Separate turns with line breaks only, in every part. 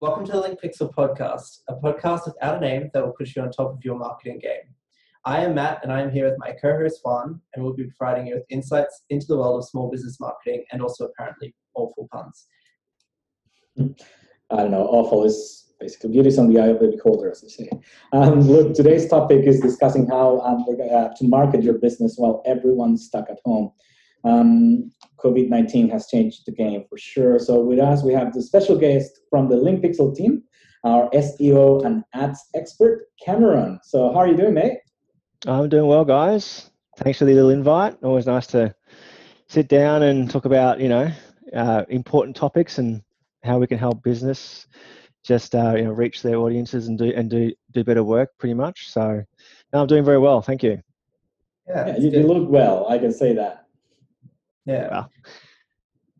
Welcome to the Link Pixel podcast, a podcast without a name that will put you on top of your marketing game. I am Matt, and I am here with my co-host Juan, and we'll be providing you with insights into the world of small business marketing and also apparently awful puns.
I don't know. Awful is basically beauty is on the eye of the beholder, as they say. Um, look, today's topic is discussing how um, uh, to market your business while everyone's stuck at home. Um, COVID 19 has changed the game for sure. So, with us, we have the special guest from the Link Pixel team, our SEO and ads expert, Cameron. So, how are you doing, mate?
I'm doing well, guys. Thanks for the little invite. Always nice to sit down and talk about, you know, uh, important topics and how we can help business just uh, you know reach their audiences and do and do do better work pretty much so no, i'm doing very well thank you
yeah, yeah you, you, look well i can say that
yeah. Well,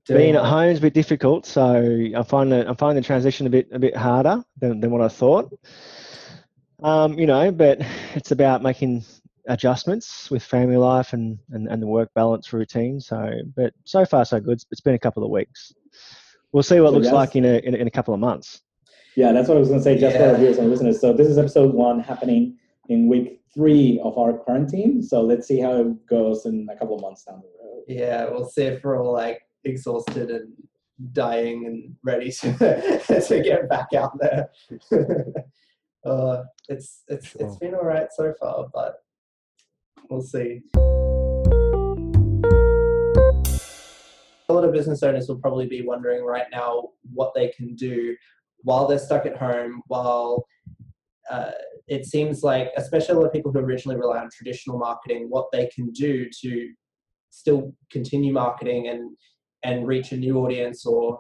being at home is a bit difficult so i find that i'm finding the transition a bit a bit harder than, than what i thought. Um, you know but it's about making adjustments with family life and, and, and the work balance routine so but so far so good. It's been a couple of weeks. We'll see what it looks like in a, in a, in a couple of months.
Yeah, that's what I was going to say just yeah. for our viewers and listeners. So this is episode one happening in week three of our quarantine. So let's see how it goes in a couple of months down the road.
Yeah, we'll see if we're all like exhausted and dying and ready to to get back out there. uh, it's it's it's been all right so far, but we'll see. A lot of business owners will probably be wondering right now what they can do while they're stuck at home, while uh, it seems like, especially a lot of people who originally rely on traditional marketing, what they can do to still continue marketing and and reach a new audience or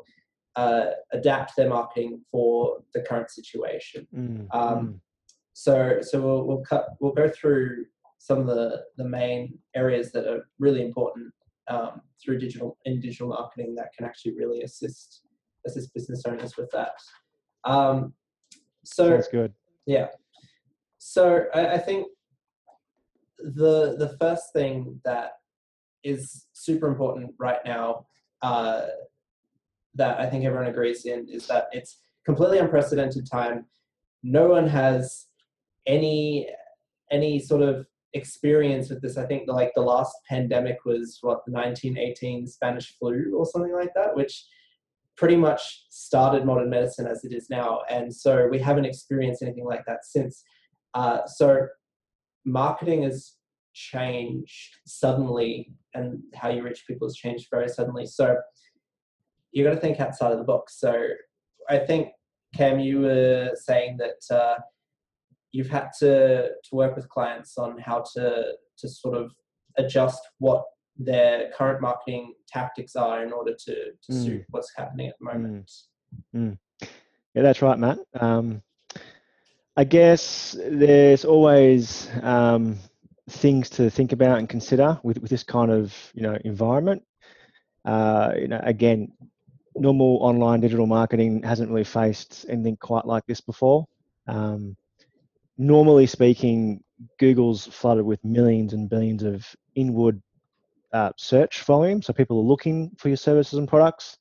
uh, adapt their marketing for the current situation. Mm, um, mm. So so we'll we'll cut we'll go through some of the the main areas that are really important um, through digital in digital marketing that can actually really assist assist business owners with that. Um, so
that's good.
Yeah. So I, I think the the first thing that is super important right now uh, that I think everyone agrees in is that it's completely unprecedented time. No one has any any sort of experience with this. I think like the last pandemic was what the 1918 Spanish flu or something like that, which pretty much started modern medicine as it is now. And so we haven't experienced anything like that since. Uh, so marketing has changed suddenly and how you reach people has changed very suddenly. So you've got to think outside of the box. So I think, Cam, you were saying that uh, you've had to, to work with clients on how to, to sort of adjust what their current marketing tactics are in order to, to mm. suit what's happening at the moment.
Mm. Mm. Yeah, that's right, Matt. Um, I guess there's always um, things to think about and consider with, with this kind of you know environment. Uh, you know, again, normal online digital marketing hasn't really faced anything quite like this before. Um, normally speaking, Google's flooded with millions and billions of inward uh, search volume. So people are looking for your services and products.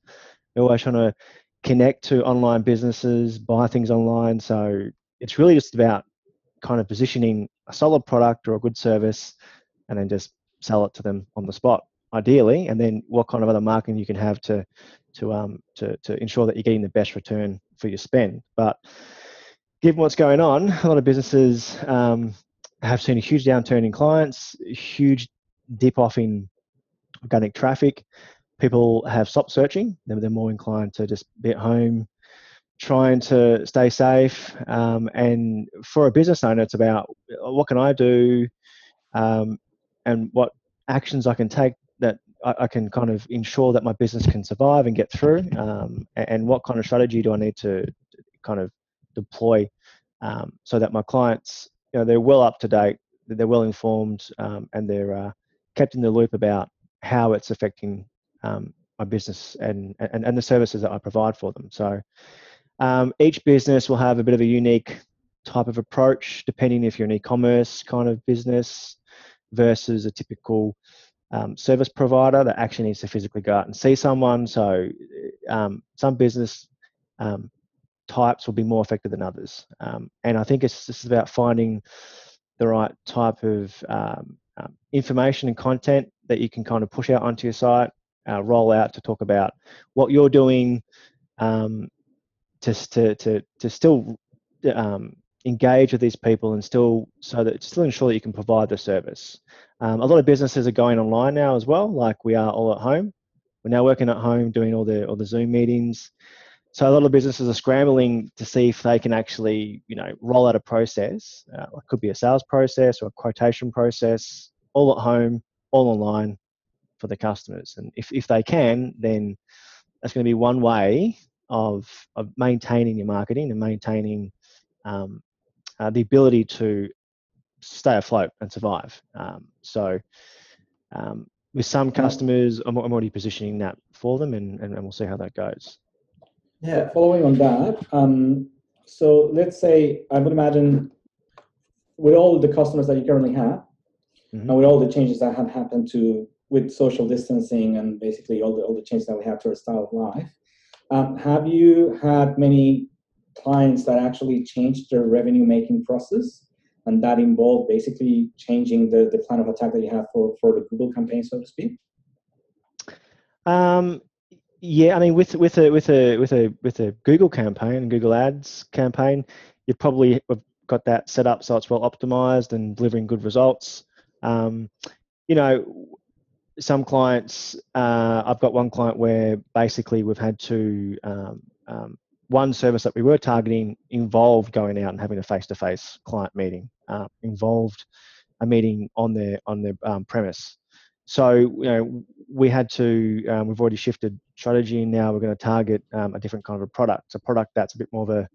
They're always trying to connect to online businesses, buy things online. So it's really just about kind of positioning a solid product or a good service and then just sell it to them on the spot ideally and then what kind of other marketing you can have to to um to, to ensure that you're getting the best return for your spend but given what's going on a lot of businesses um, have seen a huge downturn in clients huge dip off in organic traffic. People have stopped searching. They're, they're more inclined to just be at home, trying to stay safe. Um, and for a business owner, it's about what can I do um, and what actions I can take that I, I, can kind of ensure that my business can survive and get through. Um, and, and, what kind of strategy do I need to kind of deploy um, so that my clients, you know, they're well up to date, they're well informed, um, and they're uh, kept in the loop about how it's affecting um, my business and, and, and the services that I provide for them. So um, each business will have a bit of a unique type of approach, depending if you're an e-commerce kind of business versus a typical um, service provider that actually needs to physically go out and see someone. So um, some business um, types will be more affected than others. Um, and I think it's just about finding the right type of information and content that you can kind of push out onto your site, uh, roll out to talk about what you're doing, um, to, to, to, to still um, engage with these people and still so that still ensure that you can provide the service. Um, a lot of businesses are going online now as well, like we are all at home. We're now working at home, doing all the all the Zoom meetings. So a lot of businesses are scrambling to see if they can actually, you know, roll out a process. Uh, it could be a sales process or a quotation process, all at home, all online for the customers. And if, if they can, then that's going to be one way of, of maintaining your marketing and maintaining um, uh, the ability to stay afloat and survive. Um, so um, with some customers, I'm, I'm, already positioning that for them, and, and, and, we'll see how that goes.
Yeah. Following on that, um, so let's say I would imagine with all the customers that you currently have, mm-hmm. and with all the changes that have happened to with social distancing and basically all the all the changes that we have to our style of life, um, have you had many clients that actually changed their revenue making process? And that involved basically changing the, the plan of attack that you have for, for the Google campaign, so to speak?
Um, yeah, I mean, with with a with a with a with a Google campaign, Google Ads campaign, you probably have got that set up so it's well optimized and delivering good results. Um, you know, some clients, uh, I've got one client where basically we've had to, um, um, one service that we were targeting involved going out and having a face-to-face client meeting, uh, involved a meeting on their on their um, premise. So you know we had to, um, we've already shifted strategy and now we're going to target um, a different kind of a product, a product that's a bit more of a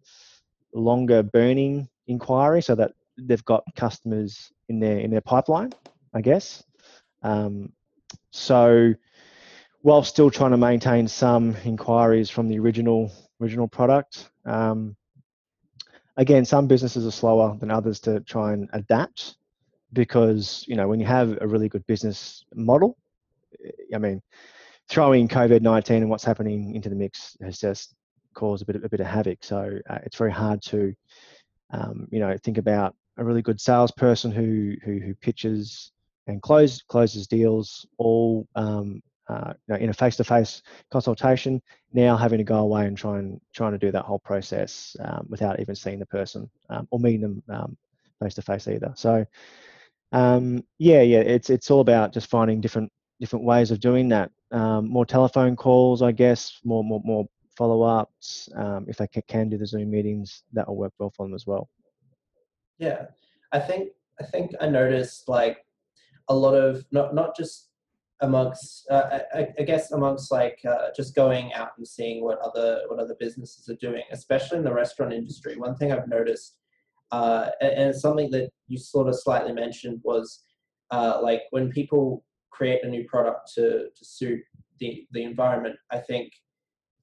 longer burning inquiry, so that they've got customers in their in their pipeline, I guess. Um, so while still trying to maintain some inquiries from the original original product, um, again, some businesses are slower than others to try and adapt because you know when you have a really good business model, I mean, throwing COVID nineteen and what's happening into the mix has just caused a bit of, a bit of havoc. So uh, it's very hard to um, you know think about a really good salesperson who who, who pitches and close, closes deals all um, uh, you know, in a face-to-face consultation. Now having to go away and try and trying to do that whole process um, without even seeing the person um, or meeting them um, face-to-face either. So um, yeah, yeah, it's it's all about just finding different different ways of doing that. Um, more telephone calls, I guess. More more more follow-ups. if they can do the Zoom meetings, that will work well for them as well.
Yeah, I think I think I noticed like a lot of not not just amongst uh, I, I, guess amongst like uh, just going out and seeing what other what other businesses are doing, especially in the restaurant industry. One thing I've noticed, uh, and it's something that you sort of slightly mentioned, was uh, like when people create a new product to to suit the the environment. I think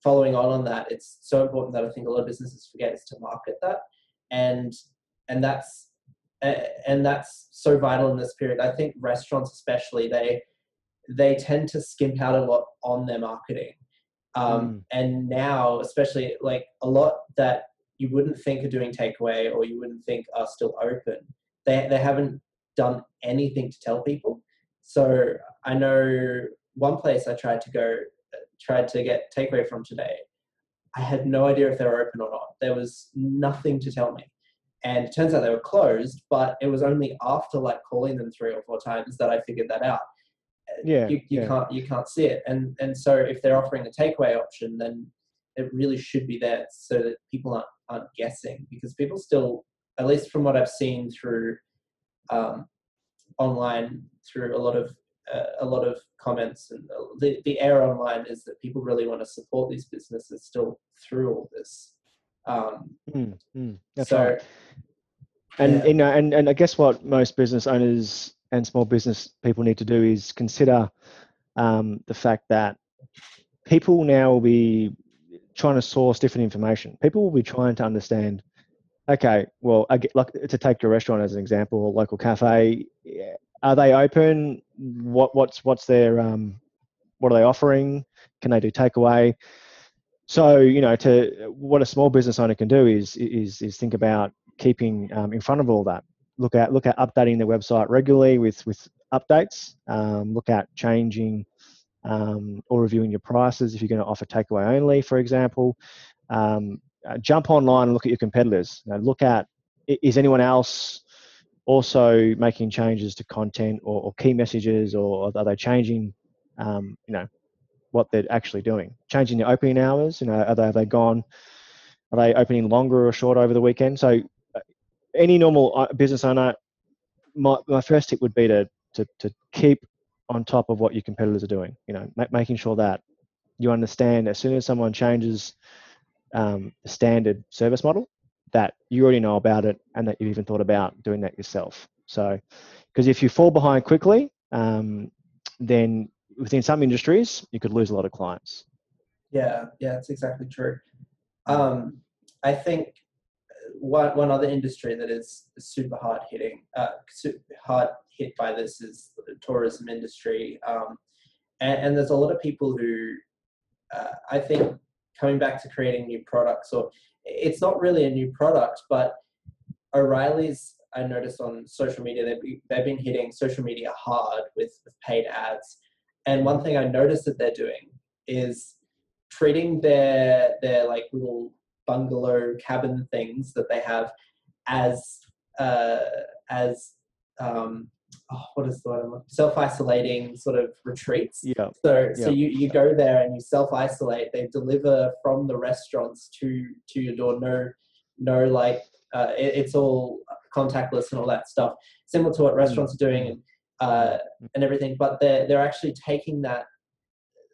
following on on that, it's so important that I think a lot of businesses forget is to market that, and and that's and that's so vital in this period. I think restaurants, especially, they they tend to skimp out a lot on their marketing, um, mm. and now, especially, like a lot that you wouldn't think are doing takeaway or you wouldn't think are still open. They they haven't done anything to tell people. So I know one place I tried to go, tried to get takeaway from today. I had no idea if they were open or not. There was nothing to tell me and it turns out they were closed but it was only after like calling them three or four times that i figured that out.
Yeah
you, you
yeah.
can't you can't see it. And and so if they're offering a takeaway option then it really should be there so that people aren't, aren't guessing because people still at least from what i've seen through um, online through a lot of uh, a lot of comments and the, the air online is that people really want to support these businesses still through all this um,
mm, mm, that's
so,
right. And yeah. you know, and, and I guess what most business owners and small business people need to do is consider um, the fact that people now will be trying to source different information. People will be trying to understand. Okay, well, I get, like to take your restaurant as an example, or local cafe. Are they open? What what's what's their um, what are they offering? Can they do takeaway? So you know, to what a small business owner can do is is is think about keeping um, in front of all that. Look at look at updating their website regularly with with updates. Um, look at changing um, or reviewing your prices if you're going to offer takeaway only, for example. Um, uh, jump online and look at your competitors. You know, look at is anyone else also making changes to content or, or key messages, or are they changing, um, you know, what they're actually doing? Changing the opening hours. You know, are they have they gone? Are they opening longer or short over the weekend? So, uh, any normal uh, business owner, my, my first tip would be to, to to keep on top of what your competitors are doing. You know, making sure that you understand as soon as someone changes um, the standard service model, that you already know about it and that you've even thought about doing that yourself. So, because if you fall behind quickly, um, then within some industries you could lose a lot of clients.
Yeah, yeah, that's exactly true. Um, I think one one other industry that is super hard hitting, uh, hard hit by this is the tourism industry, um, and, and, there's a lot of people who uh, I think coming back to creating new products or it's not really a new product, but O'Reilly's I noticed on social media they've, they've been hitting social media hard with, with paid ads. And one thing I noticed that they're doing is treating their their like little bungalow cabin things that they have as uh, as um, oh, what is the word? Self-isolating sort of retreats.
Yeah.
So so you, you go there and you self-isolate. They deliver from the restaurants to to your door. No no like uh, it, it's all contactless and all that stuff. Similar to what restaurants are doing and uh, and everything. But they're they're actually taking that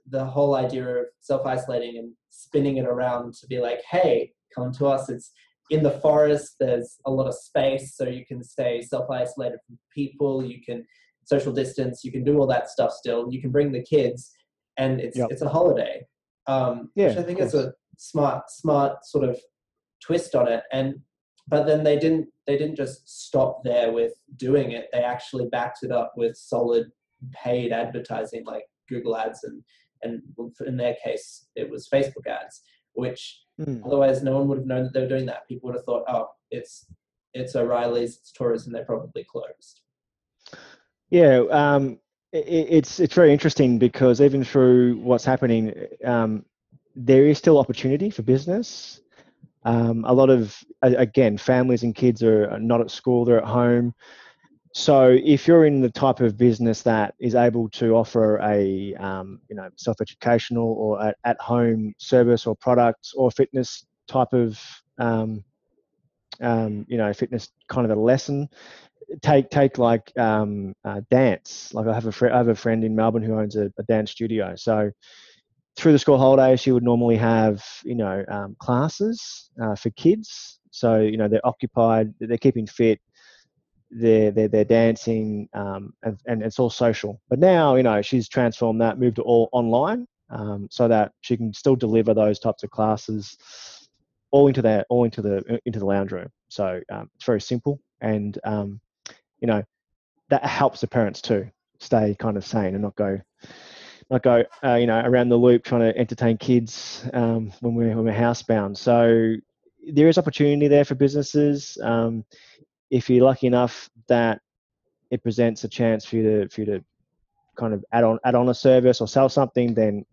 the whole idea of self-isolating and spinning it around to be like, hey, come to us. It's in the forest there's a lot of space so you can stay self-isolated from people you can social distance you can do all that stuff still you can bring the kids and it's yep. it's a holiday um, yeah, which i think is a smart smart sort of twist on it and but then they didn't they didn't just stop there with doing it they actually backed it up with solid paid advertising like google ads and and in their case it was facebook ads which Mm. Otherwise, no one would have known that they were doing that. People would have thought, oh, it's it's O'Reilly's, it's tourism they're probably closed.
Yeah, um, it, it's it's very interesting because even through what's happening, um, there is still opportunity for business. Um, a lot of again, families and kids are not at school; they're at home. So if you're in the type of business that is able to offer a um, you know self-educational or at home service or products or fitness type of um, um, you know fitness kind of a lesson, take take like um, uh, dance. Like I have a fr- I have a friend in Melbourne who owns a, a, dance studio. So through the school holidays, she would normally have you know um, classes uh, for kids. So you know they're occupied, they're keeping fit they're they're, they're dancing um, and, and it's all social but now you know she's transformed that moved to all online um, so that she can still deliver those types of classes all into that all into the into the lounge room so um, it's very simple and um, you know that helps the parents too stay kind of sane and not go not go uh, you know around the loop trying to entertain kids um, when we're when we're housebound so there is opportunity there for businesses um, if you're lucky enough that it presents a chance for you to for you to kind of add on add on a service or sell something, then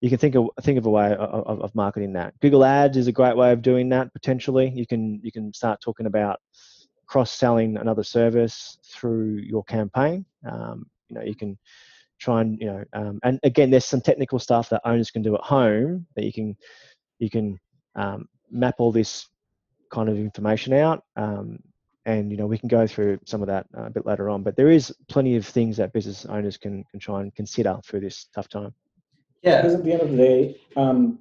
you can think of think of a way of, of, marketing that. Google Ads is a great way of doing that. Potentially, you can you can start talking about cross selling another service through your campaign. Um, you know, you can try and you know, um, and again, there's some technical stuff that owners can do at home that you can you can um, map all this kind of information out. Um, and you know we can go through some of that uh, a bit later on but there is plenty of things that business owners can, can try and consider through this tough time
yeah because at the end of the day um,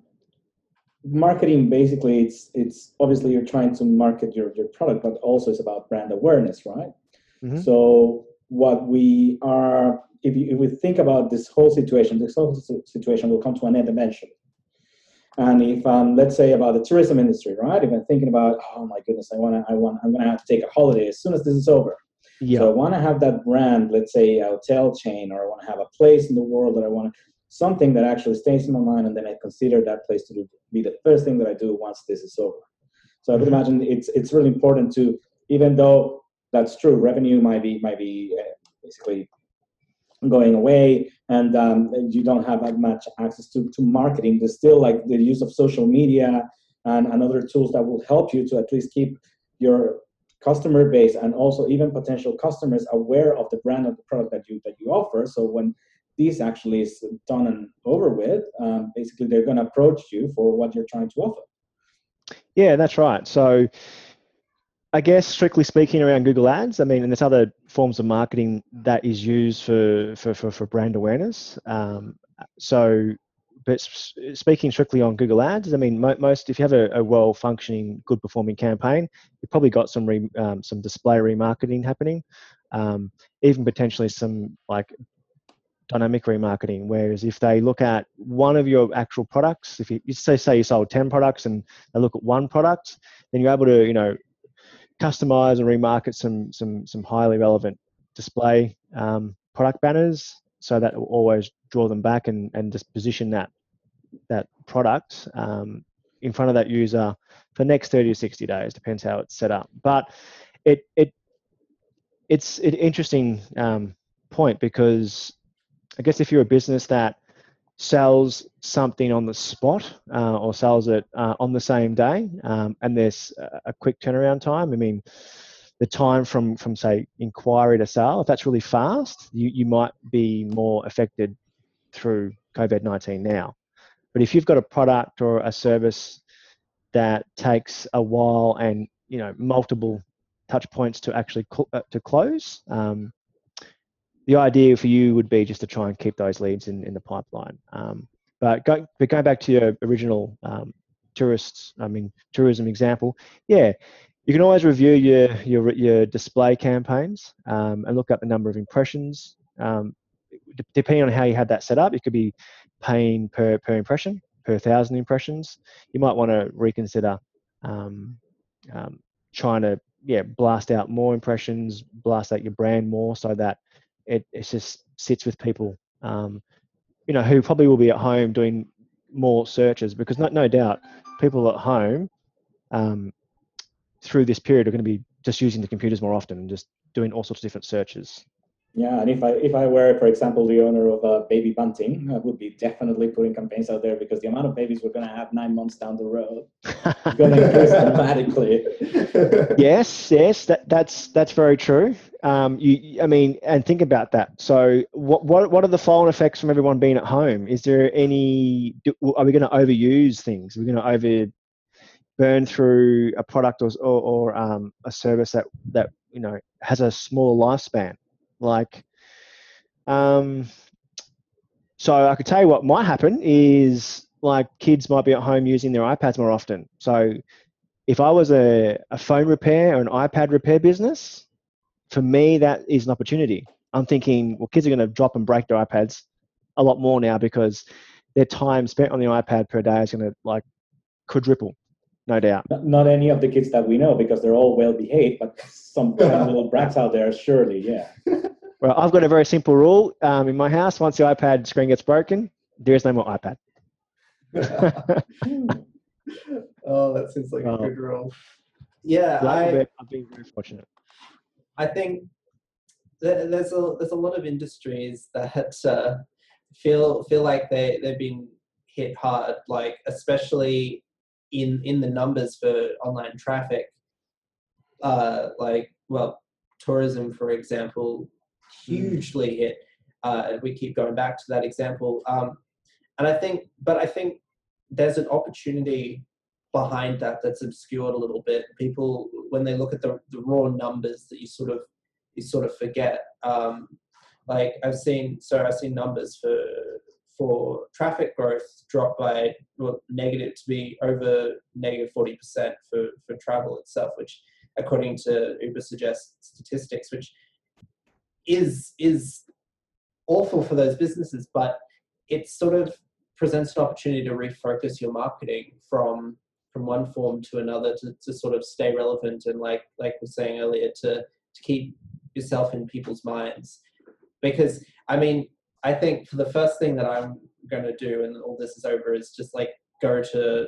marketing basically it's it's obviously you're trying to market your, your product but also it's about brand awareness right mm-hmm. so what we are if, you, if we think about this whole situation this whole situation will come to an end eventually and if um, let's say about the tourism industry, right? If I'm thinking about, oh my goodness, I want to, I want, I'm going to have to take a holiday as soon as this is over. Yeah. So I want to have that brand, let's say a hotel chain, or I want to have a place in the world that I want to. something that actually stays in my mind, and then I consider that place to be the first thing that I do once this is over. So I would imagine it's it's really important to, even though that's true, revenue might be might be uh, basically going away and um, you don't have that much access to, to marketing there's still like the use of social media and, and other tools that will help you to at least keep your customer base and also even potential customers aware of the brand of the product that you that you offer. So when this actually is done and over with, um, basically they're going to approach you for what you're trying to offer.
Yeah, that's right. So I guess strictly speaking around Google Ads, I mean, and there's other forms of marketing that is used for for, for, for brand awareness. Um, so but speaking strictly on Google Ads, I mean, most if you have a, a well-functioning, good-performing campaign, you've probably got some re, um, some display remarketing happening, um, even potentially some like dynamic remarketing. Whereas if they look at one of your actual products, if you, you say say you sold ten products and they look at one product, then you're able to you know customize and remarket some some some highly relevant display um, product banners so that will always draw them back and, and just position that that product um, in front of that user for next 30 to 60 days depends how it's set up. But it it it's an interesting um, point because i guess if you're a business that sells something on the spot uh, or sells it uh, on the same day um, and there's a quick turnaround time. I mean the time from from say inquiry to sale if that's really fast you, you might be more affected through covid-19 now. But if you've got a product or a service that takes a while and you know multiple touch points to actually cl- uh, to close um, the idea for you would be just to try and keep those leads in, in the pipeline um, but, go, but going back to your original um, tourists i mean tourism example yeah you can always review your your, your display campaigns um, and look up the number of impressions. Um, depending on how you had that set up, it could be paying per per impression, per thousand impressions. You might want to reconsider um, um, trying to yeah blast out more impressions, blast out your brand more, so that it, it just sits with people. Um, you know who probably will be at home doing more searches because no, no doubt people at home um, through this period are going to be just using the computers more often and just doing all sorts of different searches.
Yeah, and if I if I were, for example, the owner of a baby bunting, I would be definitely putting campaigns out there because the amount of babies we're going to have nine months down the road is going to increase dramatically.
yes, yes, that, that's that's very true. Um, you, I mean, and think about that. So, what what what are the flow-on effects from everyone being at home? Is there any? Are we going to overuse things? Are we going to over burn through a product or, or, or um, a service that, that you know has a smaller lifespan. Like, um, so I could tell you what might happen is like kids might be at home using their iPads more often. So if I was a, a phone repair or an iPad repair business, for me that is an opportunity. I'm thinking, well, kids are going to drop and break their iPads a lot more now because their time spent on the iPad per day is going to like quadruple no doubt.
Not any of the kids that we know because they're all well behaved, but some little brats out there, surely, yeah.
Well, I've got a very simple rule um, in my house. Once the iPad screen gets broken, there is no more iPad.
oh, that seems like a good rule. Yeah, I,
I've been very fortunate.
I think there's a there's a lot of industries that uh, feel feel like they they've been hit hard, like especially in in the numbers for online traffic uh, like well tourism for example hugely hit uh, we keep going back to that example. Um, and i think but i think there's an opportunity behind that that's obscured a little bit. People when they look at the, the raw numbers that you sort of you sort of forget um, like i've seen so i've seen numbers for for traffic growth drop by well, negative to be over negative 40% for, for travel itself, which according to Ubersuggest statistics, which is is awful for those businesses, but it sort of presents an opportunity to refocus your marketing from from one form to another to, to sort of stay relevant and like like we were saying earlier to to keep yourself in people's minds. Because i mean I think for the first thing that I'm going to do and all this is over is just like go to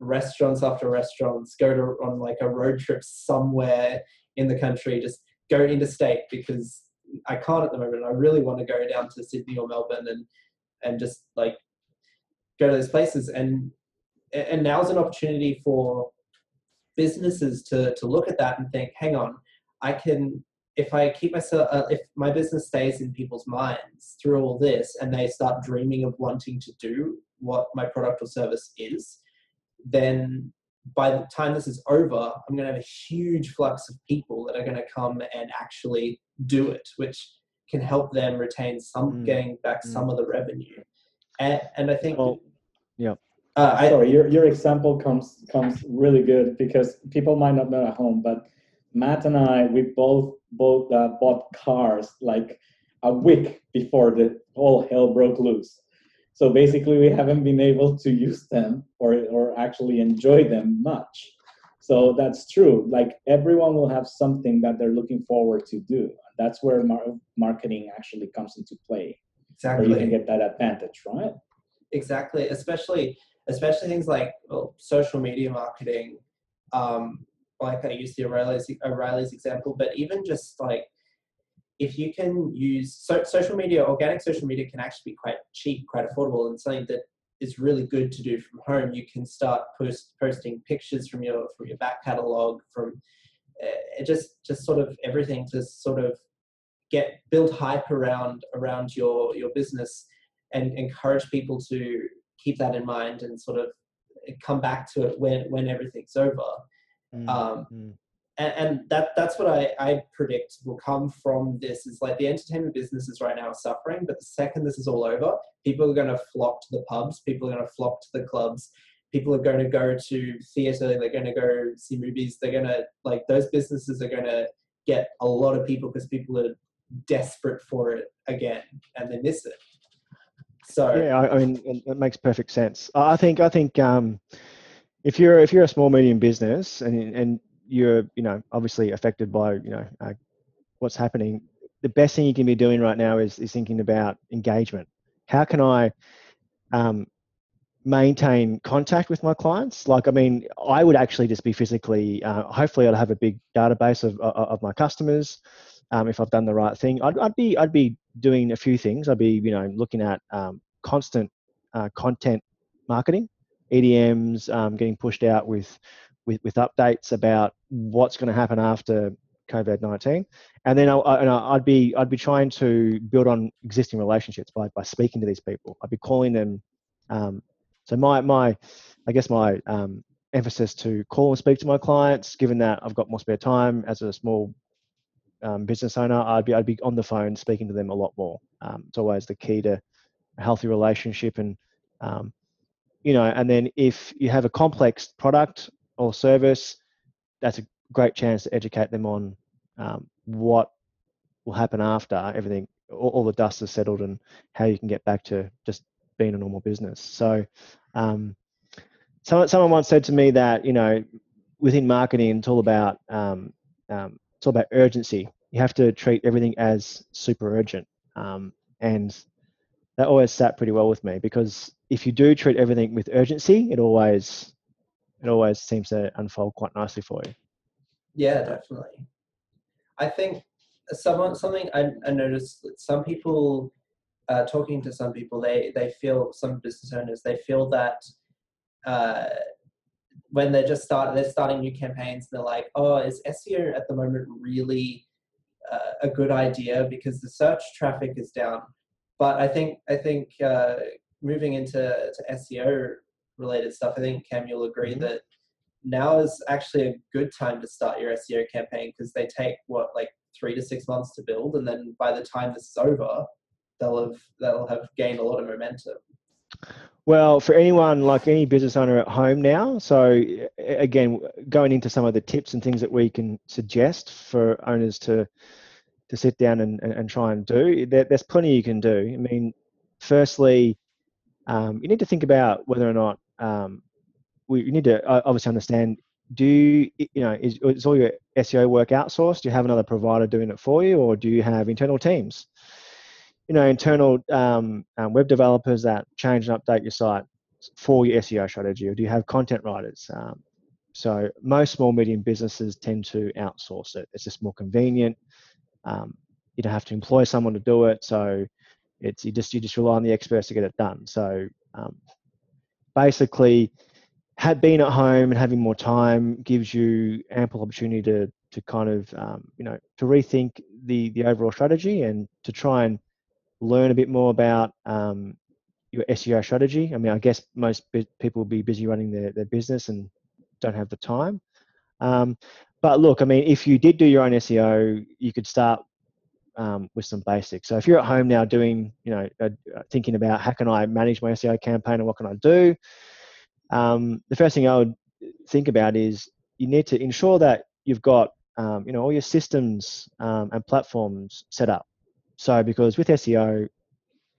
restaurants after restaurants, go to on like a road trip somewhere in the country, just go interstate because I can't at the moment. I really want to go down to Sydney or Melbourne and and just like go to those places and and now's an opportunity for businesses to to look at that and think, hang on, I can if I keep myself, uh, if my business stays in people's minds through all this, and they start dreaming of wanting to do what my product or service is, then by the time this is over, I'm going to have a huge flux of people that are going to come and actually do it, which can help them retain some,
Mm.
getting back
Mm.
some of the revenue. And, and I think,
Well, yeah.
uh, I,
Sorry, your, your example comes comes really good because people might not know at home, but Matt and I we both both uh, bought cars like a week before the whole hell broke loose. So basically, we haven't been able to use them or or actually enjoy them much. So that's true. Like everyone will have something that they're looking forward to do. That's where mar- marketing actually comes into play, where you can get that advantage, right?
exactly especially especially things like well, social media marketing um, like i used the o'reilly's, o'reilly's example but even just like if you can use so, social media organic social media can actually be quite cheap quite affordable and something that is really good to do from home. You can start post, posting pictures from your from your back catalog from uh, just just sort of everything to sort of get build hype around around your your business and encourage people to keep that in mind and sort of come back to it when when everything's over
Mm,
um,
mm.
and, and that that's what I, I predict will come from this is like the entertainment businesses right now are suffering but the second this is all over people are going to flock to the pubs people are going to flock to the clubs people are going to go to theater they're going to go see movies they're going to like those businesses are going to get a lot of people because people are desperate for it again and they miss it so
Yeah, I, I mean, it, it makes perfect sense. I I think, I think, um, if you're if you're a small medium business and and you're you know obviously affected by you know uh, what's happening, the best thing you can be doing right now is is thinking about engagement. How can I um, maintain contact with my clients? Like, I mean, I would actually just be physically. Uh, hopefully, I'd have a big database of of, of my customers. Um, if I've done the right thing, I'd, I'd be I'd be doing a few things. I'd be you know looking at um, constant uh, content marketing, EDMs, um, getting pushed out with, with with updates about what's going to happen after COVID nineteen, and then I, I, I'd be I'd be trying to build on existing relationships by by speaking to these people. I'd be calling them. Um, so my my, I guess my um, emphasis to call and speak to my clients, given that I've got more spare time as a small um, business owner, I'd be I'd be on the phone speaking to them a lot more. Um, it's always the key to a healthy relationship, and um, you know, and then if you have a complex product or service, that's a great chance to educate them on um, what will happen after everything, all, all the dust is settled, and how you can get back to just being a normal business. So, um, someone someone once said to me that you know, within marketing, it's all about um, um, it's all about urgency. You have to treat everything as super urgent, um, and that always sat pretty well with me because if you do treat everything with urgency, it always it always seems to unfold quite nicely for you.
Yeah, definitely. I think someone something I, I noticed some people uh, talking to some people they they feel some business owners they feel that uh, when they're just start they're starting new campaigns they're like oh is SEO at the moment really uh, a good idea because the search traffic is down but I think I think uh, moving into to SEO related stuff I think Cam you'll agree
Mhm.
that now is actually a good time to start your SEO campaign because they take what like three to six months to build, and then by the time this is over, they'll have they'll have gained a lot of momentum.
Well, for anyone like any business owner at home now, so again, going into some of the tips and things that we can suggest for owners to to sit down and, and, and try and do, there, there's plenty you can do. I mean, firstly, um, you need to think about whether or not um, we you need to uh, obviously understand. Do you, you know is, is all your SEO work outsourced? Do you have another provider doing it for you, or do you have internal teams? you know, internal um, um, web developers that change and update your site for your SEO strategy, or do you have content writers? Um, so most small medium businesses tend to outsource it. It's just more convenient. Um, you don't have to employ someone to do it, so it's you just you just rely on the experts to get it done. So um, basically, had being at home and having more time gives you ample opportunity to to kind of um, you know to rethink the the overall strategy and to try and learn a bit more about um, your SEO strategy. I mean, I guess most people will be busy running their, their business and don't have the time. Um, but look, I mean, if you did do your own SEO, you could start um, with some basics. So if you're at home now doing, you know, uh, thinking about how can I manage my SEO campaign and what can I do, um, the first thing I would think about is you need to ensure that you've got, um, you know, all your systems um, and platforms set up. So because with SEO,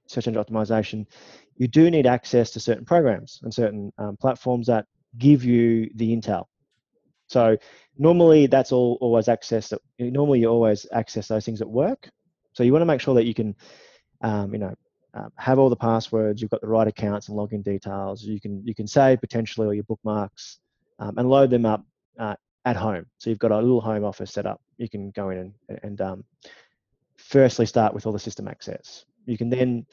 search engine optimization, you do need access to certain programs and certain um, platforms that give you the intel. So normally that's all always access normally you always access those things at work. So you want to make sure that you can, um, you know, um, have all the passwords. You've got the right accounts and login details. You can you can save potentially all your bookmarks um, and load them up uh, at home. So you've got a little home office set up. You can go in and and um, firstly start with all the system access. You can then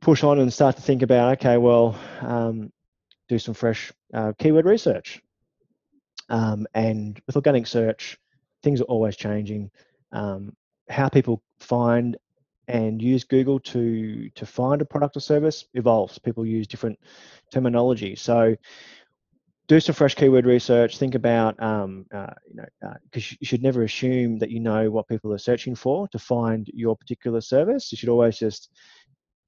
push on and start to think about okay, well, um, do some fresh uh, keyword research. Um, and with organic search, things are always changing. Um, how people find and use Google to to find a product or service evolves. People use different terminology. So do some fresh keyword research. Think about, um, uh, you know, because uh, you should never assume that you know what people are searching for to find your particular service. You should always just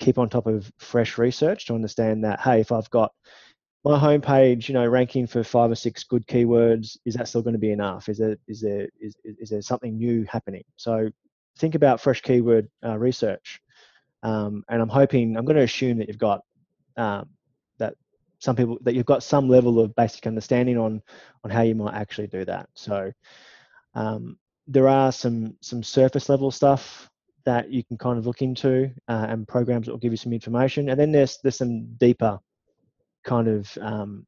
keep on top of fresh research to understand that, hey, if I've got my homepage, you know, ranking for five or six good keywords, is that still going to be enough? Is there is there is, is there something new happening? So think about fresh keyword uh, research, um, and I'm hoping I'm going to assume that you've got um, that some people that you've got some level of basic understanding on on how you might actually do that. So um, there are some some surface level stuff that you can kind of look into uh, and programs that will give you some information, and then there's there's some deeper kind of um,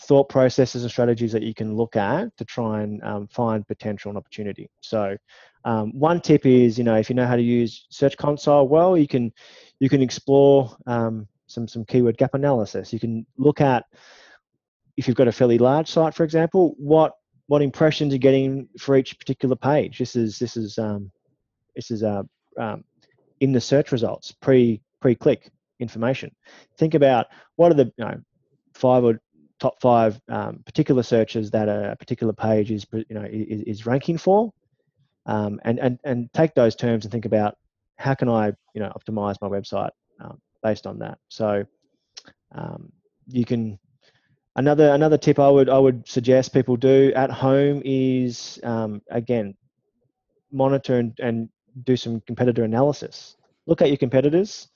thought processes and strategies that you can look at to try and um, find potential and opportunity. So um, one tip is, you know, if you know how to use Search Console well, you can you can explore um, some some keyword gap analysis. You can look at if you've got a fairly large site, for example, what what impressions you're getting for each particular page. This is this is um, this is uh, um, in the search results pre pre click information. Think about what are the you know, five or top five um, particular searches that a particular page is you know is, is ranking for, um, and and and take those terms and think about how can I you know optimize my website um, based on that. So um, you can another another tip I would I would suggest people do at home is um, again monitor and, and do some competitor analysis. Look at your competitors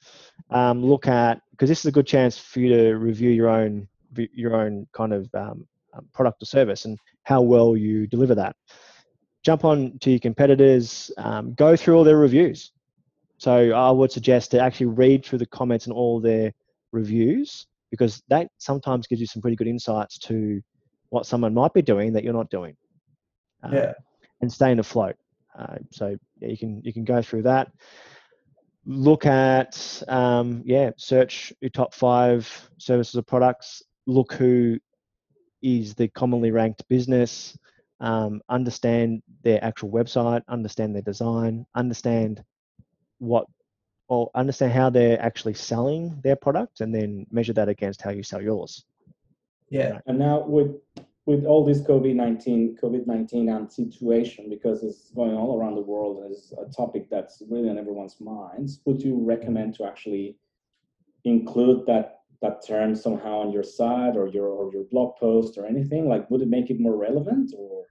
um, look at because this is a good chance for you to review your own your own kind of um, um, product or service and how well you deliver that. Jump on to your competitors, um, go through all their reviews. So I would suggest to actually read through the comments and all their reviews because that sometimes gives you some pretty good insights to what someone might be doing that you're not doing.
Um, yeah.
And staying afloat. Uh, so yeah, you can you can go through that look at um, yeah search your top five services or products look who is the commonly ranked business um, understand their actual website understand their design understand what or understand how they're actually selling their product and then measure that against how you sell yours.
Yeah
and now with with all this COVID-19 COVID-19 um, situation, because it's going all around the world and is a topic that's really on everyone's minds, would you recommend to actually include that that term somehow on your site or your or your blog post or anything? Like, would it make it more relevant or?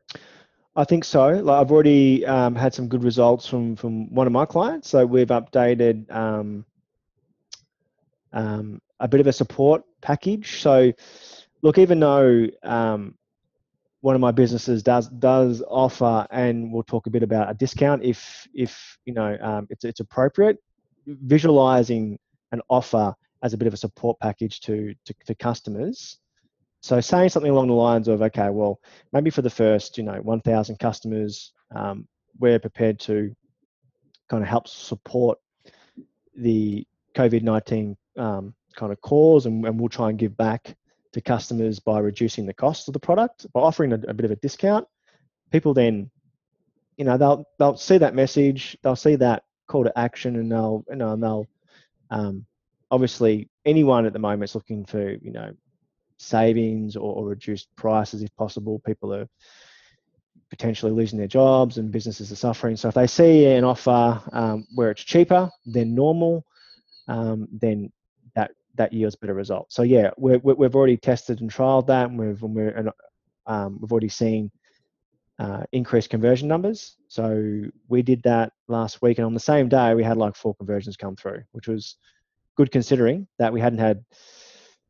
I think so. Like I've already um, had some good results from from one of my clients. So we've updated um, um, a bit of a support package. So look, even though um, one of my businesses does does offer, and we'll talk a bit about a discount if if you know um, it's it's appropriate. Visualizing an offer as a bit of a support package to, to, to customers. So saying something along the lines of, okay, well, maybe for the first, you know, 1,000 customers, um, we're prepared to kind of help support the COVID-19 um, kind of cause, and, and, we'll try and give back to customers by reducing the cost of the product by offering a, a bit of a discount. People then, you know, they'll they'll see that message, they'll see that call to action, and they'll you know and they'll um, obviously anyone at the moment is looking for you know savings or, or reduced prices if possible. People are potentially losing their jobs and businesses are suffering. So if they see an offer um, where it's cheaper than normal, um, then that yields better results. So yeah, we have already tested and trialed that, and we've we're, um, we've already seen uh, increased conversion numbers. So we did that last week, and on the same day we had like four conversions come through, which was good considering that we hadn't had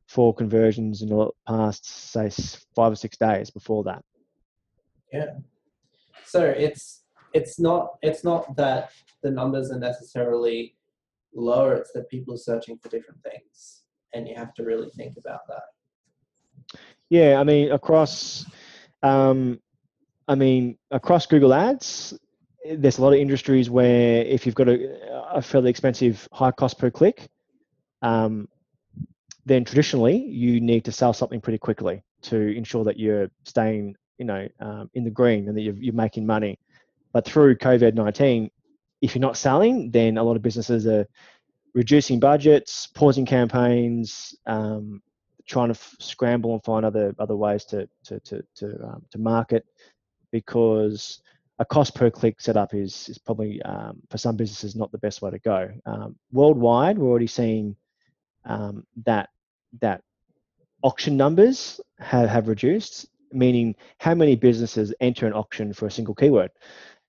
four conversions in the past say five or six days before that.
Yeah. So it's it's not it's not that the numbers are necessarily lower, it's that people are searching for different things. And you have to really think about that.
Yeah, I mean across um I mean across Google Ads, there's a lot of industries where if you've got a, a fairly expensive high cost per click, um, then traditionally you need to sell something pretty quickly to ensure that you're staying you know um, in the green and that you're, you're making money but through covid-19 if you're not selling then a lot of businesses are reducing budgets pausing campaigns um, trying to f- scramble and find other other ways to to to to, um, to market because a cost per click setup is is probably um, for some businesses not the best way to go. Um, worldwide, we're already seeing um, that that auction numbers have, have reduced, meaning how many businesses enter an auction for a single keyword.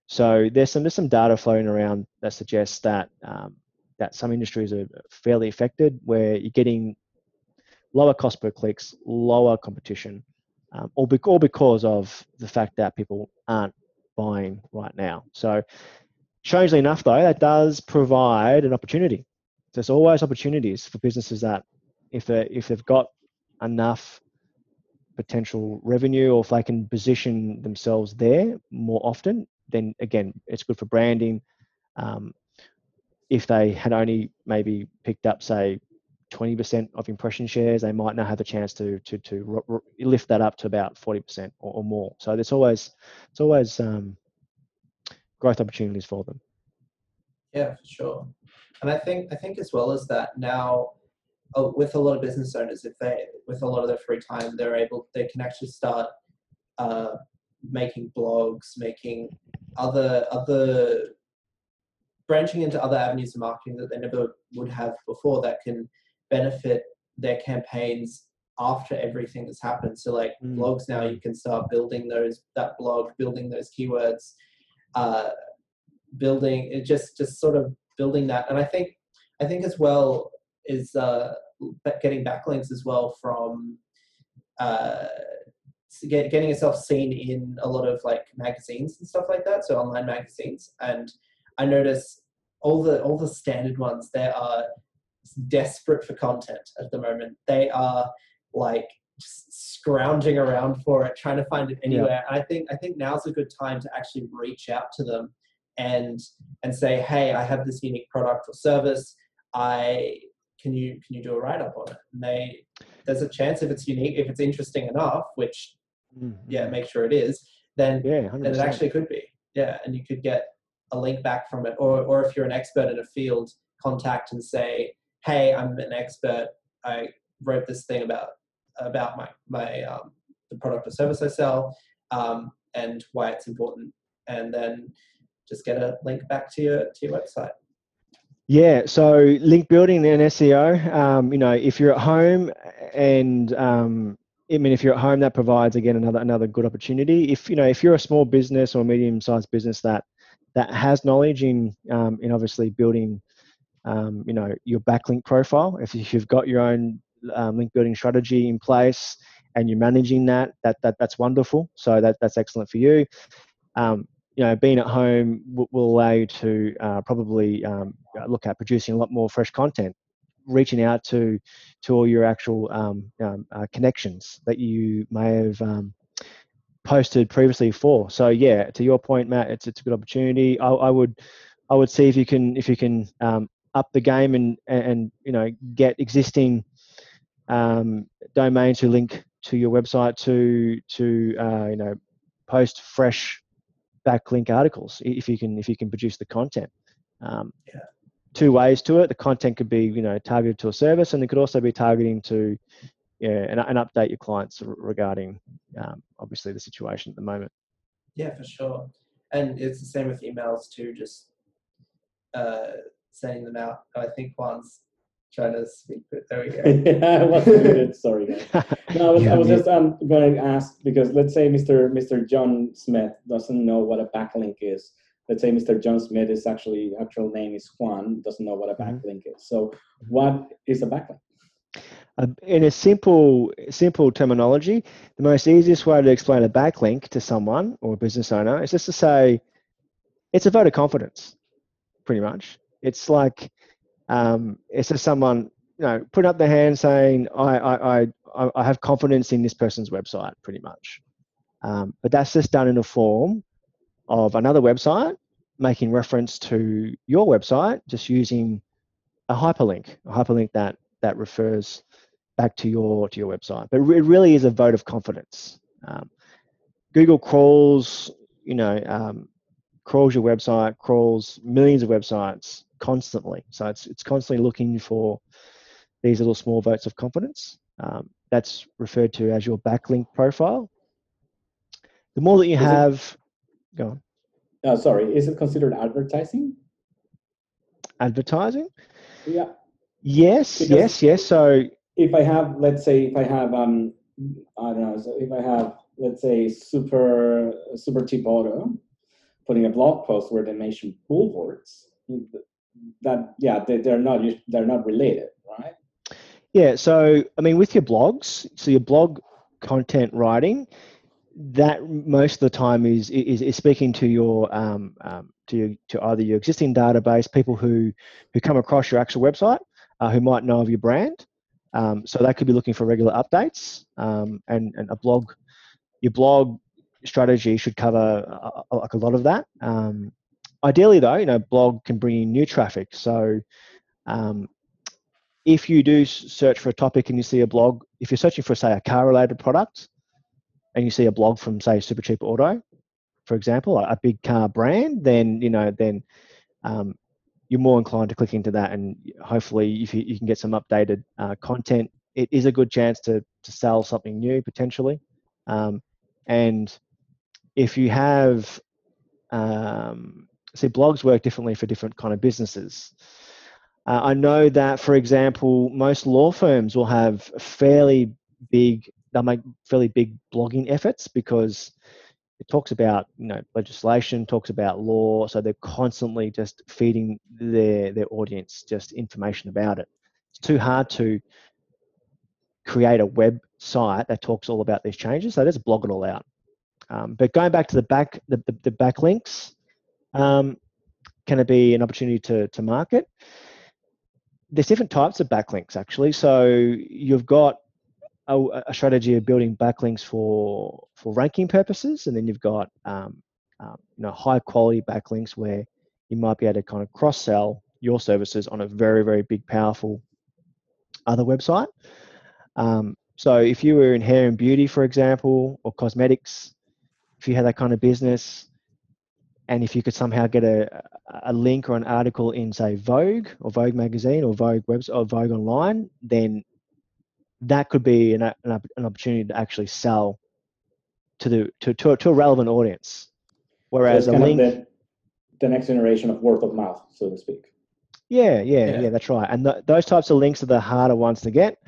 So there's some there's some data flowing around that suggests that um, that some industries are fairly affected, where you're getting lower cost per clicks, lower competition, um, all, be, all because of the fact that people aren't buying right now. So, strangely enough, though, that does provide an opportunity. So There's always opportunities for businesses that, if they if they've got enough potential revenue, or if they can position themselves there more often, then again, it's good for branding. Um, if they had only maybe picked up, say, 20% of impression shares, they might now have the chance to to to r- lift that up to about 40% or, or, more. So there's always it's always um, growth opportunities for them.
Yeah, for sure. And I think I think as well as that now with a lot of business owners, if they with a lot of their free time, they're able they can actually start uh, making blogs, making other other branching into other avenues of marketing that they never would have before that can benefit their campaigns after everything has happened. So like mm. blogs now, you can start building those that blog, building those keywords, uh, building it just just sort of building that. And I think I think as well is uh, getting backlinks as well from uh, get, getting yourself seen in a lot of like magazines and stuff like that. So online magazines, and I notice all the all the standard ones they are desperate for content at the moment. They are like just scrounging around for it, trying to find it anywhere. Yeah. I think I think now's a good time to actually reach out to them and and say, hey, I have this unique product or service. I can you can you do a write up on it? And they there's a chance if it's unique, if it's interesting enough, which mm-hmm. yeah, make sure it is, then yeah, then it actually could be. Yeah, and you could get a link back from it. Or or if you're an expert in a field, contact and say, hey, I'm an expert. I wrote this thing about about my my um, the product or service I sell um, and why it's important, and then just get a link back to your to your website.
Yeah, so link building and SEO. Um, you know, if you're at home, and um, I mean, if you're at home, that provides again another another good opportunity. If you know, if you're a small business or a medium-sized business that that has knowledge in um, in obviously building um, you know your backlink profile if you've got your own um, link building strategy in place and you're managing that, that, that that's wonderful. So that, that's excellent for you. Um, you know, being at home will, will allow you to uh, probably um, look at producing a lot more fresh content, reaching out to to all your actual um, um, uh, connections that you may have um, posted previously for. So yeah, to your point, Matt, it's it's a good opportunity. I, I would I would see if you can if you can um, up the game and and you know get existing um, domains who link to your website to to uh, you know post fresh backlink articles if you can if you can produce the content. Um,
Yeah.
Two ways to it. The content could be you know targeted to a service, and it could also be targeting to yeah and, and update your clients regarding um, obviously the situation at the moment.
Yeah, for sure. And it's the same with emails too, just uh, sending them out. I think once trying to speak, but there we go.
I was muted. Sorry, guys. No, I was, I was just um, going to ask because let's say Mr. Mr. John Smith doesn't know what a backlink is. Let's say Mr. John Smith is actually actual name is Juan doesn't know what a
Mhm.
backlink is. So what is a backlink?
Uh, in a simple simple terminology, the most easiest way to explain a backlink to someone or a business owner is just to say it's a vote of confidence, pretty much. It's like um, it's just someone you know putting up their hand saying I I, I I I have confidence in this person's website, pretty much. Um, but that's just done in a form of another website making reference to your website, just using a hyperlink, a hyperlink that that refers back to your to your website. But it really is a vote of confidence. Um, Google crawls, you know, um, crawls your website, crawls millions of websites constantly. So it's it's constantly looking for these little small votes of confidence. Um, that's referred to as your backlink profile. The more that you have, go on,
Uh, sorry, is it considered advertising?
advertising.
Yeah.
Yes,
Because-
yes, yes. So
If I have, let's say, if I have, um, I don't know, so if I have, let's say, super super cheap auto, putting a blog post where they mention bulwarks, that yeah, they, they're not they're not related, right?
Yeah, so I mean, with your blogs, so your blog content writing, that most of the time is is, is speaking to your um, um, to your, to either your existing database, people who who come across your actual website, uh, who might know of your brand. Um, so they could be looking for regular updates, um, and and a blog, your blog strategy should cover uh, uh, like a lot of that. Um, ideally, though, you know, blog can bring in new traffic, so. Um, if you do search for a topic and you see a blog, if you're searching for, say, a car related product and you see a blog from, say, Supercheap Auto, for example, a, big car brand, then, you know, then um, you're more inclined to click into that. And hopefully, if you, you can get some updated uh, content, it is a good chance to, to sell something new potentially. Um, and if you have, um, see, blogs work differently for different kind of businesses. Uh, I know that, for example, most law firms will have fairly big, they'll make fairly big blogging efforts because it talks about, you know, legislation, talks about law, so they're constantly just feeding their their audience just information about it. It's too hard to create a website that talks all about these changes, so just blog it all out. Um, but going back to the back, the, the, the backlinks, um, can it be an opportunity to to market? there's different types of backlinks actually. So you've got a, a strategy of building backlinks for for ranking purposes, and then you've got um, um, you know high quality backlinks where you might be able to kind of cross sell your services on a very very big powerful other website. Um, so if you were in hair and beauty, for example, or cosmetics, if you had that kind of business, and if you could somehow get a, a link or an article in say Vogue or Vogue magazine or Vogue webs or Vogue online, then that could be an, an, an opportunity to actually sell to the to, to, a, to a relevant audience. Whereas
so
a link,
the, the next generation of word of mouth, so to speak.
yeah, yeah, yeah,
Yeah.
that's right. And th- those types of links are the harder ones to get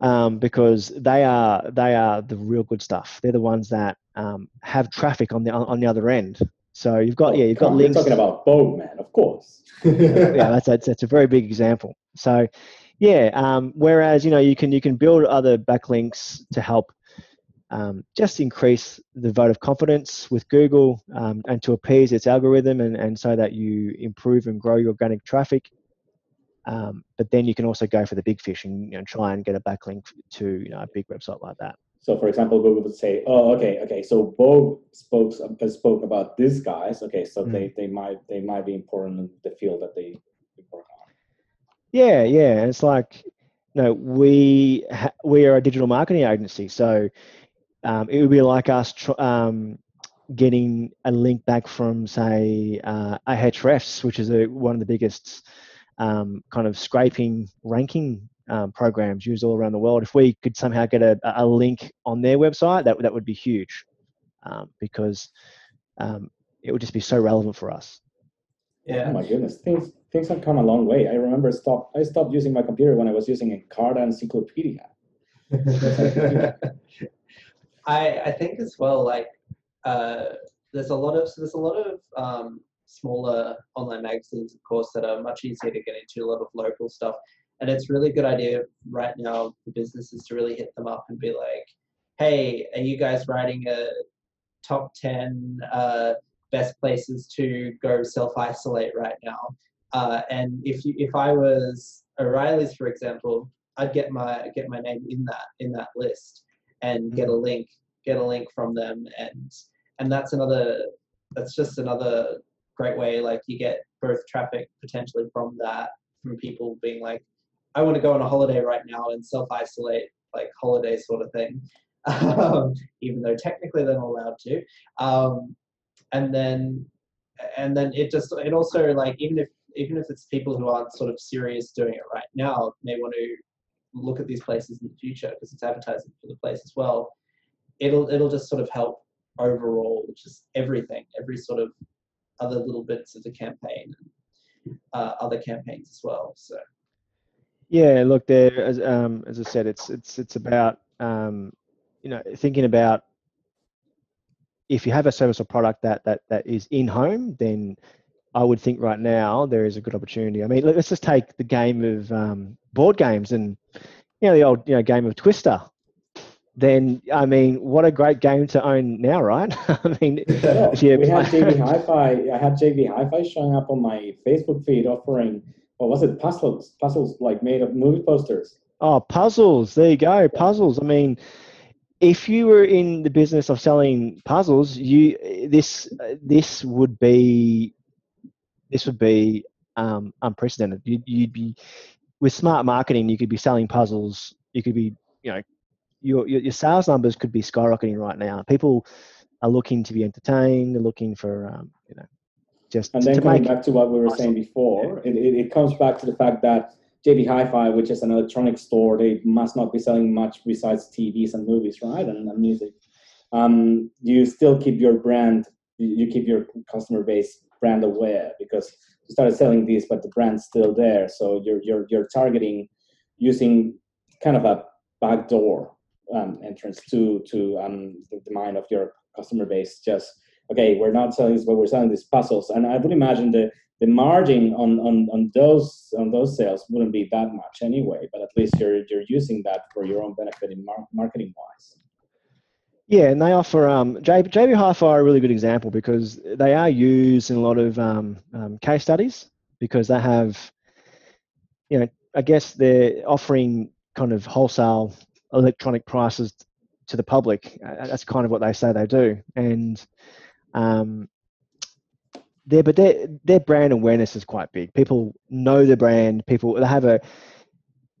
um, because they are they are the real good stuff. They're the ones that um, have traffic on the on the other end. So you've got
Oh,
yeah, you've got
on,
links.
You're talking about Vogue, man, of course.
yeah, that's, that's that's a very big example. So Yeah. Um, whereas you know you can you can build other backlinks to help um, just increase the vote of confidence with Google um, and to appease its algorithm and, and so that you improve and grow your organic traffic. Um, but then you can also go for the big fish and you know, try and get a backlink to you know, a big website like that.
So, for example, Google would say, "Oh, okay, okay. So Vogue spoke uh, spoke about these guys. Okay, so mm. they, they might they might be important in the field that they work on."
Yeah, yeah. And it's like, you know, we ha- we are a digital marketing agency, so um, it would be like us tr- um, getting a link back from, say, uh, Ahrefs, which is a, one of the biggest um, kind of scraping ranking um, programs used all around the world. If we could somehow get a, a link on their website, that that would be huge, um, because um, it would just be so relevant for us.
Yeah. Oh my goodness, things things have come a long way. I remember stop. I stopped using my computer when I was using a Carta encyclopedia.
I I think as well like uh, there's a lot of so there's a lot of um, smaller online magazines of course that are much easier to get into a lot of local stuff and it's really good idea right now for businesses to really hit them up and be like hey are you guys writing a top 10 uh, best places to go self isolate right now uh, and if you if i was o'reilly's for example i'd get my get my name in that in that list and get a mm-hmm. link get a link from them and and that's another that's just another great way like you get both traffic potentially from that from people being like i want to go on a holiday right now and self isolate like holiday sort of thing um, even though technically they're not allowed to um, and then and then it just it also like even if even if it's people who aren't sort of serious doing it right now may want to look at these places in the future because it's advertising for the place as well. It'll it'll just sort of help overall just everything every sort of other little bits of the campaign uh, other campaigns as well so.
Yeah look there as um as i said it's it's it's about um you know thinking about if you have a service or product that that that is in home then I would think right now there is a good opportunity. I mean, let's just take the game of um, board games and you know the old you know game of Twister then I mean, what a great game to own now, right? I mean,
yeah, we had JB Hi-Fi. I had JB Hi-Fi showing up on my Facebook feed offering what was it? Puzzles, puzzles like made of movie posters.
Oh, puzzles! There you go, yeah. puzzles. I mean, if you were in the business of selling puzzles, you this this would be this would be um, unprecedented. You'd, you'd be with smart marketing, you could be selling puzzles. You could be you know your, your sales numbers could be skyrocketing right now. People are looking to be entertained. They're looking for um, you know just
and then coming back to what we were saying before, it, it, it comes back to the fact that JB Hi-Fi, which is an electronics store, they must not be selling much besides TVs and movies, right, and, and music. Um, you still keep your brand, you keep your customer base brand aware because you started selling these, but the brand's still there. So you're you're you're targeting using kind of a backdoor um, entrance to to um, the, mind of your customer base. Just okay, we're not selling this, but we're selling these puzzles. And I would imagine the the margin on, on, on those on those sales wouldn't be that much anyway. But at least you're you're using that for your own benefit in mar- marketing wise.
Yeah, and they offer um, JB, Hi-Fi are a really good example because they are used in a lot of um, um, case studies because they have, you know, I guess they're offering kind of wholesale electronic prices to the public. That's kind of what they say they do, and um, their but their their brand awareness is quite big. People know the brand. People they have a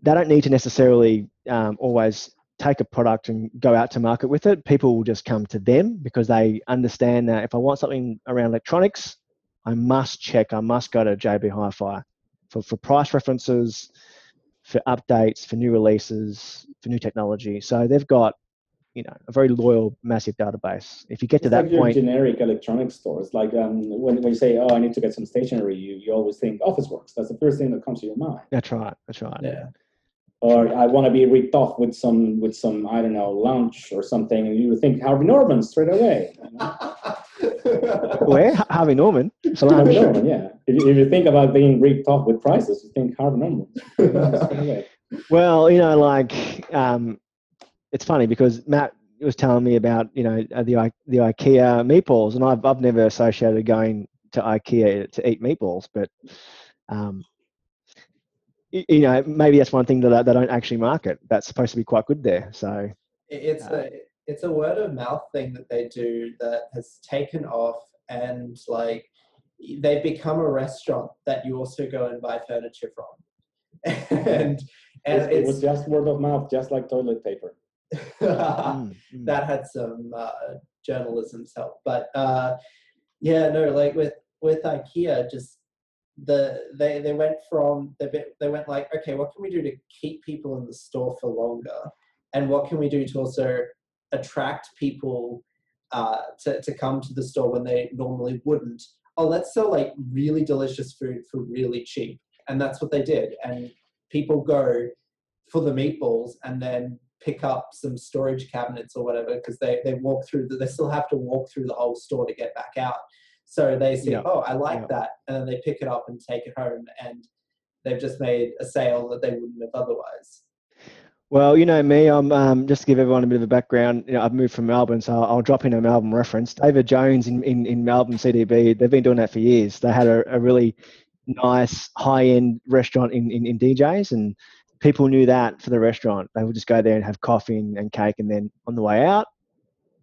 they don't need to necessarily um, always take a product and go out to market with it. People will just come to them because they understand that if I want something around electronics, I must check. I must go to JB Hi-Fi for for price references for updates, for new releases, for new technology. So they've got you know a very loyal, massive database. If you get
it's
to that
like
point,
generic electronics stores, like um, when, when you say, "Oh, I need to get some stationery," you, you always think Officeworks. That's the first thing that comes to your mind.
That's right. That's right.
Yeah.
Or I want to be ripped off with some with some I don't know lunch or something, and you think Harvey Norman straight away.
Where Harvey Norman? For
Harvey
lunch.
Norman, yeah. If you, if you think about being ripped off with prices, you think Harvey Norman. straight away.
Well, you know, like um, it's funny because Matt was telling me about you know uh, the the IKEA meatballs, and I've I've never associated going to IKEA to eat meatballs, but um, y- you know maybe that's one thing that they don't actually market. That's supposed to be quite good there. So
it's a it's a word of mouth thing that they do that has taken off and like they've become a restaurant that you also go and buy furniture from and and
It, it was just word of mouth, just like toilet paper.
mm, mm.
that had some uh, journalism's help but uh yeah no like with with ikea just the they they went from they bit- they went like okay what can we do to keep people in the store for longer? And what can we do to also attract people uh to, to come to the store when they normally wouldn't? Oh let's sell like really delicious food for really cheap. And that's what they did. And people go for the meatballs and then pick up some storage cabinets or whatever because they, they walk through the, they still have to walk through the whole store to get back out so they say
Yeah.
oh i like
Yeah.
that and then they pick it up and take it home and they've just made a sale that they wouldn't have otherwise
Well, you know me. I'm um, just to give everyone a bit of a background. You know, I've moved from Melbourne, so I'll drop in a Melbourne reference. David Jones in, in, in Melbourne CDB. They've been doing that for years. They had a, a really nice high-end restaurant in, in, in DJs, and people knew that for the restaurant. They would just go there and have coffee and, and cake, and then on the way out,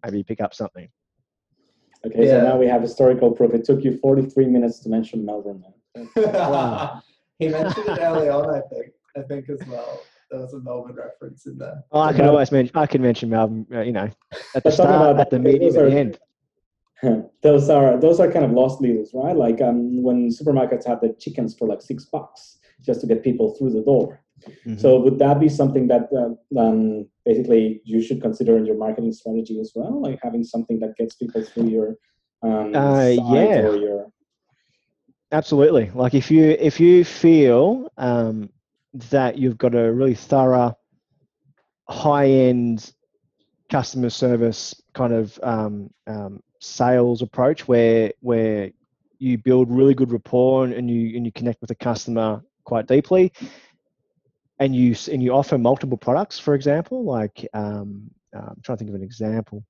maybe pick up something.
Okay,
Yeah.
so now we have historical proof. It took you 43 minutes to mention Melbourne.
Wow.
he mentioned it early on i think i think as well there was a melbourne reference in there
Oh, I can always mention. I can mention Melbourne. Uh, you know, at the start,
about
at the medium, at
are-
the end.
those are those are kind of loss leaders, right? Like um, when supermarkets have the chickens for like six bucks just to get people through the door.
Mhm.
So would that be something that uh, um, basically you should consider in your marketing strategy as well, like having something that gets people through your um,
Uh,
site
yeah.
or your
Absolutely. Like if you if you feel um, that you've got a really thorough, high end customer service kind of um, um, sales approach where where you build really good rapport and, and you and you connect with the customer quite deeply, and you and you offer multiple products, for example, like um, uh, I'm trying to think of an example.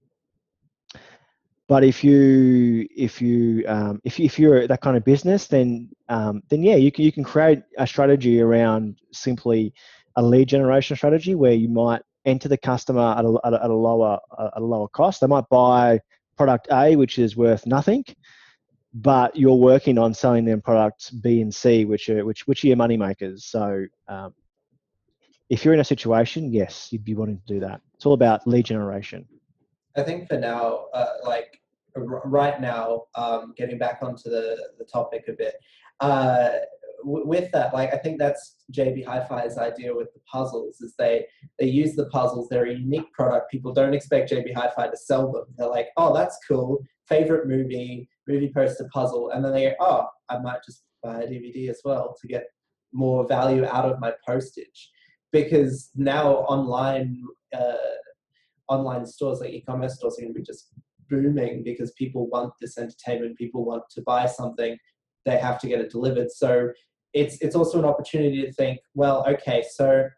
But if you if you um, if if you're that kind of business, then um, then yeah, you can you can create a strategy around simply a lead generation strategy where you might enter the customer at a, at a, at a lower at a lower cost. They might buy product A, which is worth nothing, but you're working on selling them products B and C, which are which which are your money makers. So um, if you're in a situation, yes, you'd be wanting to do that. It's all about lead generation.
I think for now, uh, like right now, um, getting back onto the, the topic a bit, uh, w- with that, like I think that's JB Hi-Fi's idea with the puzzles is they they use the puzzles. They're a unique product. People don't expect JB Hi-Fi to sell them. They're like, oh, that's cool. Favorite movie, movie poster puzzle, and then they go, oh, I might just buy a DVD as well to get more value out of my postage, because now online. Uh, online stores like e-commerce stores are going to be just booming because people want this entertainment people want to buy something they have to get it delivered so it's it's also an opportunity to think well okay so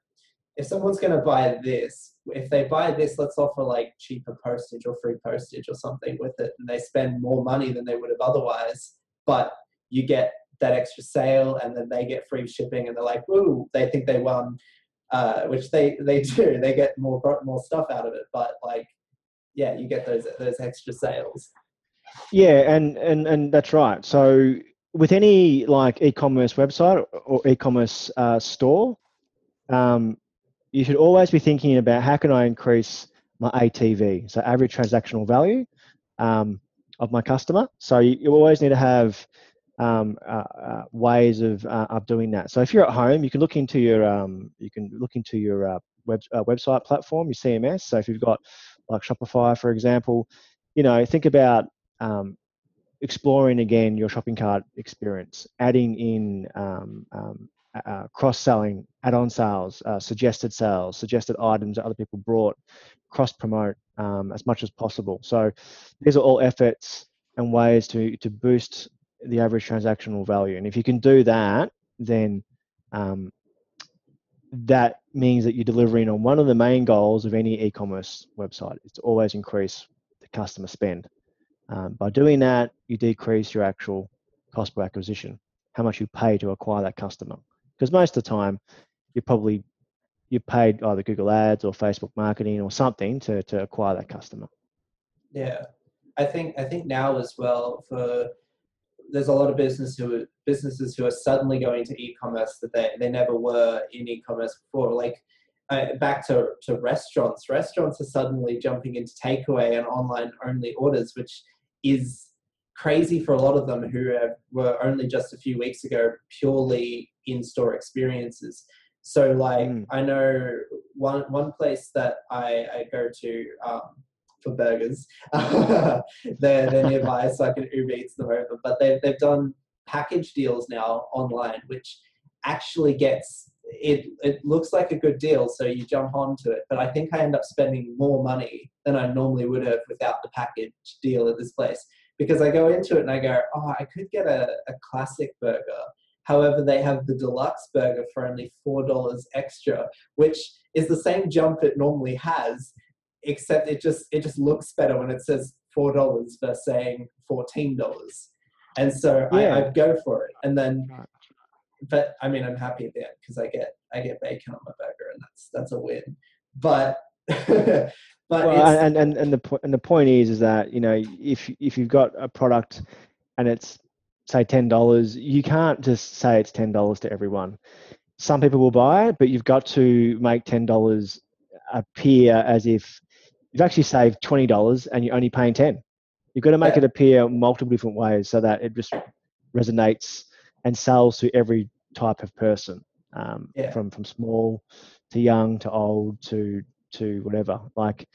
if someone's going to buy this if they buy this let's offer like cheaper postage or free postage or something with it and they spend more money than they would have otherwise but you get that extra sale and then they get free shipping and they're like ooh they think they won uh, which they they do. They get more more stuff out of it, but like, yeah, you get those those extra sales.
Yeah, and and and that's right. So with any like e-commerce website or e-commerce uh, store, um, you should always be thinking about how can I increase my ATV, so average transactional value um, of my customer. So you, you always need to have um, uh, uh, ways of uh, of doing that. So if you're at home, you can look into your um, you can look into your uh, web uh, website platform, your CMS. So if you've got like Shopify, for example, you know think about um, exploring again your shopping cart experience, adding in um, um, cross-selling, add-on sales, uh, suggested sales, suggested items that other people brought, cross-promote um, as much as possible. So these are all efforts and ways to to boost the average transactional value. And if you can do that, then um, that means that you're delivering on one of the main goals of any e-commerce website is to always increase the customer spend. Um, by doing that, you decrease your actual cost per acquisition, how much you pay to acquire that customer. Because most of the time, you probably you paid either Google Ads or Facebook marketing or something to, to acquire that customer.
Yeah, I think I think now as well for there's a lot of business who businesses who are suddenly going to e-commerce that they, they never were in e-commerce before. Like uh, back to, to restaurants, restaurants are suddenly jumping into takeaway and online only orders, which is crazy for a lot of them who have, were only just a few weeks ago purely in-store experiences. So like mm. I know one one place that I, I go to um, for burgers. they're, they're nearby, so I can Uber Eats them over. But they've, they've done package deals now online, which actually gets it. It looks like a good deal, so you jump onto it. But I think I end up spending more money than I normally would have without the package deal at this place because I go into it and I go, oh, I could get a, a classic burger. However, they have the deluxe burger for only $4 extra, which is the same jump it normally has, except it just it just looks better when it says four dollars versus saying fourteen dollars. And so yeah. I, I go for it, and then, but I mean, I'm happy at the end because I get I get bacon on my burger, and that's that's a win. But but
well, and, and and the point and the point is is that you know if if you've got a product and it's say ten dollars, you can't just say it's ten dollars to everyone. Some people will buy it, but you've got to make ten dollars appear as if you've actually saved twenty dollars and you're only paying ten. You've got to make yeah. it appear multiple different ways so that it just resonates and sells to every type of person, um, yeah. from from small to young to old to to whatever. Like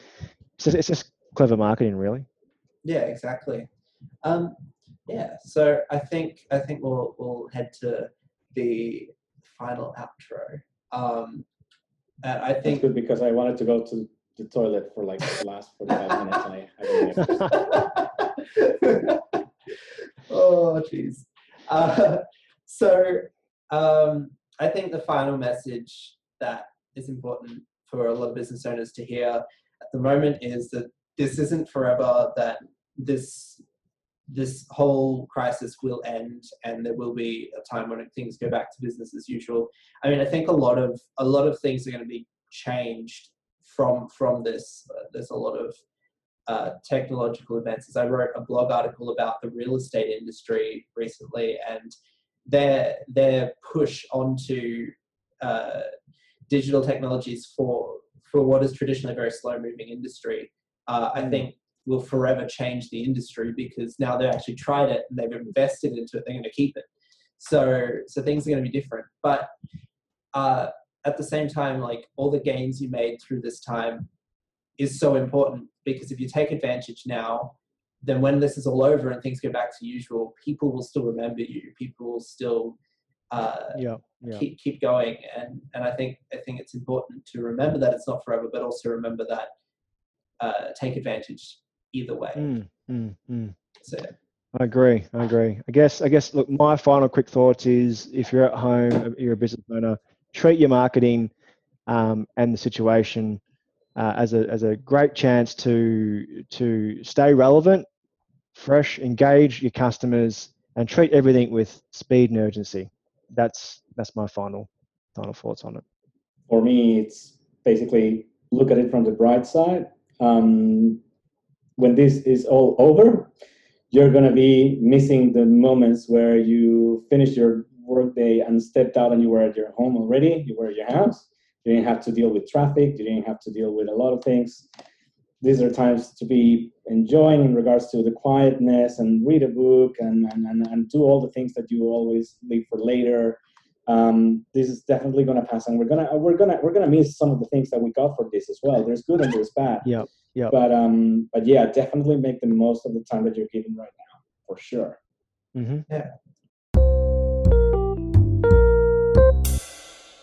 it's just, it's just clever marketing, really.
Yeah, exactly. Um, yeah, so I think I think we'll we'll head to the final outro. Um, and I think
That's good because I wanted to go to the toilet for like the last 45 minutes.
and I, I oh, jeez. Uh, so um, I think the final message that is important for a lot of business owners to hear at the moment is that this isn't forever, that this this whole crisis will end and there will be a time when things go back to business as usual. I mean, I think a lot of a lot of things are going to be changed from from this. Uh, there's a lot of uh, technological advances. I wrote a blog article about the real estate industry recently, and their their push onto uh, digital technologies for for what is traditionally a very slow moving industry. Uh, I mm. think will forever change the industry because now they've actually tried it and they've invested into it. They're going to keep it. So so things are going to be different, but. At the same time, like all the gains you made through this time is so important because if you take advantage now, then when this is all over and things go back to usual, people will still remember you. People will still uh,
yeah, yeah.
keep keep going. And and I think I think it's important to remember that it's not forever, but also remember that uh, take advantage either way.
Mm, mm, mm.
So.
I agree. I agree. I guess. I guess. Look, my final quick thoughts is: if you're at home, you're a business owner, treat your marketing um, and the situation uh, as a as a great chance to to stay relevant, fresh, engage your customers, and treat everything with speed and urgency. That's that's my final final thoughts on it.
For me, it's basically look at it from the bright side. Um, when this is all over, you're going to be missing the moments where you finish your workday and stepped out and you were at your home already, you were at your house, you didn't have to deal with traffic, you didn't have to deal with a lot of things. These are times to be enjoying in regards to the quietness and read a book and, and, and, and do all the things that you always leave for later. Um, this is definitely going to pass, and we're gonna we're gonna we're gonna miss some of the things that we got for this as well. There's good and there's bad.
Yeah, yeah.
But um, but yeah, definitely make the most of the time that you're given right now, for sure.
Mm-hmm.
Yeah.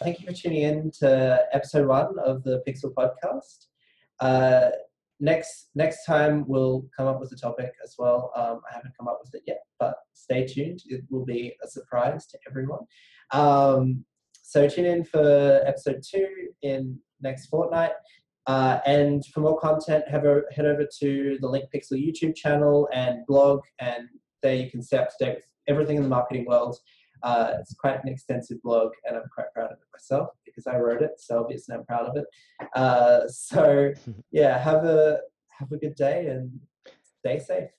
Thank you for tuning in to episode one of the Pixel Podcast. Uh, next next time we'll come up with a topic as well. Um, I haven't come up with it yet, but stay tuned. It will be a surprise to everyone. Um, so tune in for episode two in next fortnight. Uh, and for more content, have a, head over to the Link Pixel YouTube channel and blog, and there you can stay up to date with everything in the marketing world. Uh, it's quite an extensive blog, and I'm quite proud of it myself because I wrote it. So obviously, I'm proud of it. Uh, so yeah, have a have a good day and stay safe.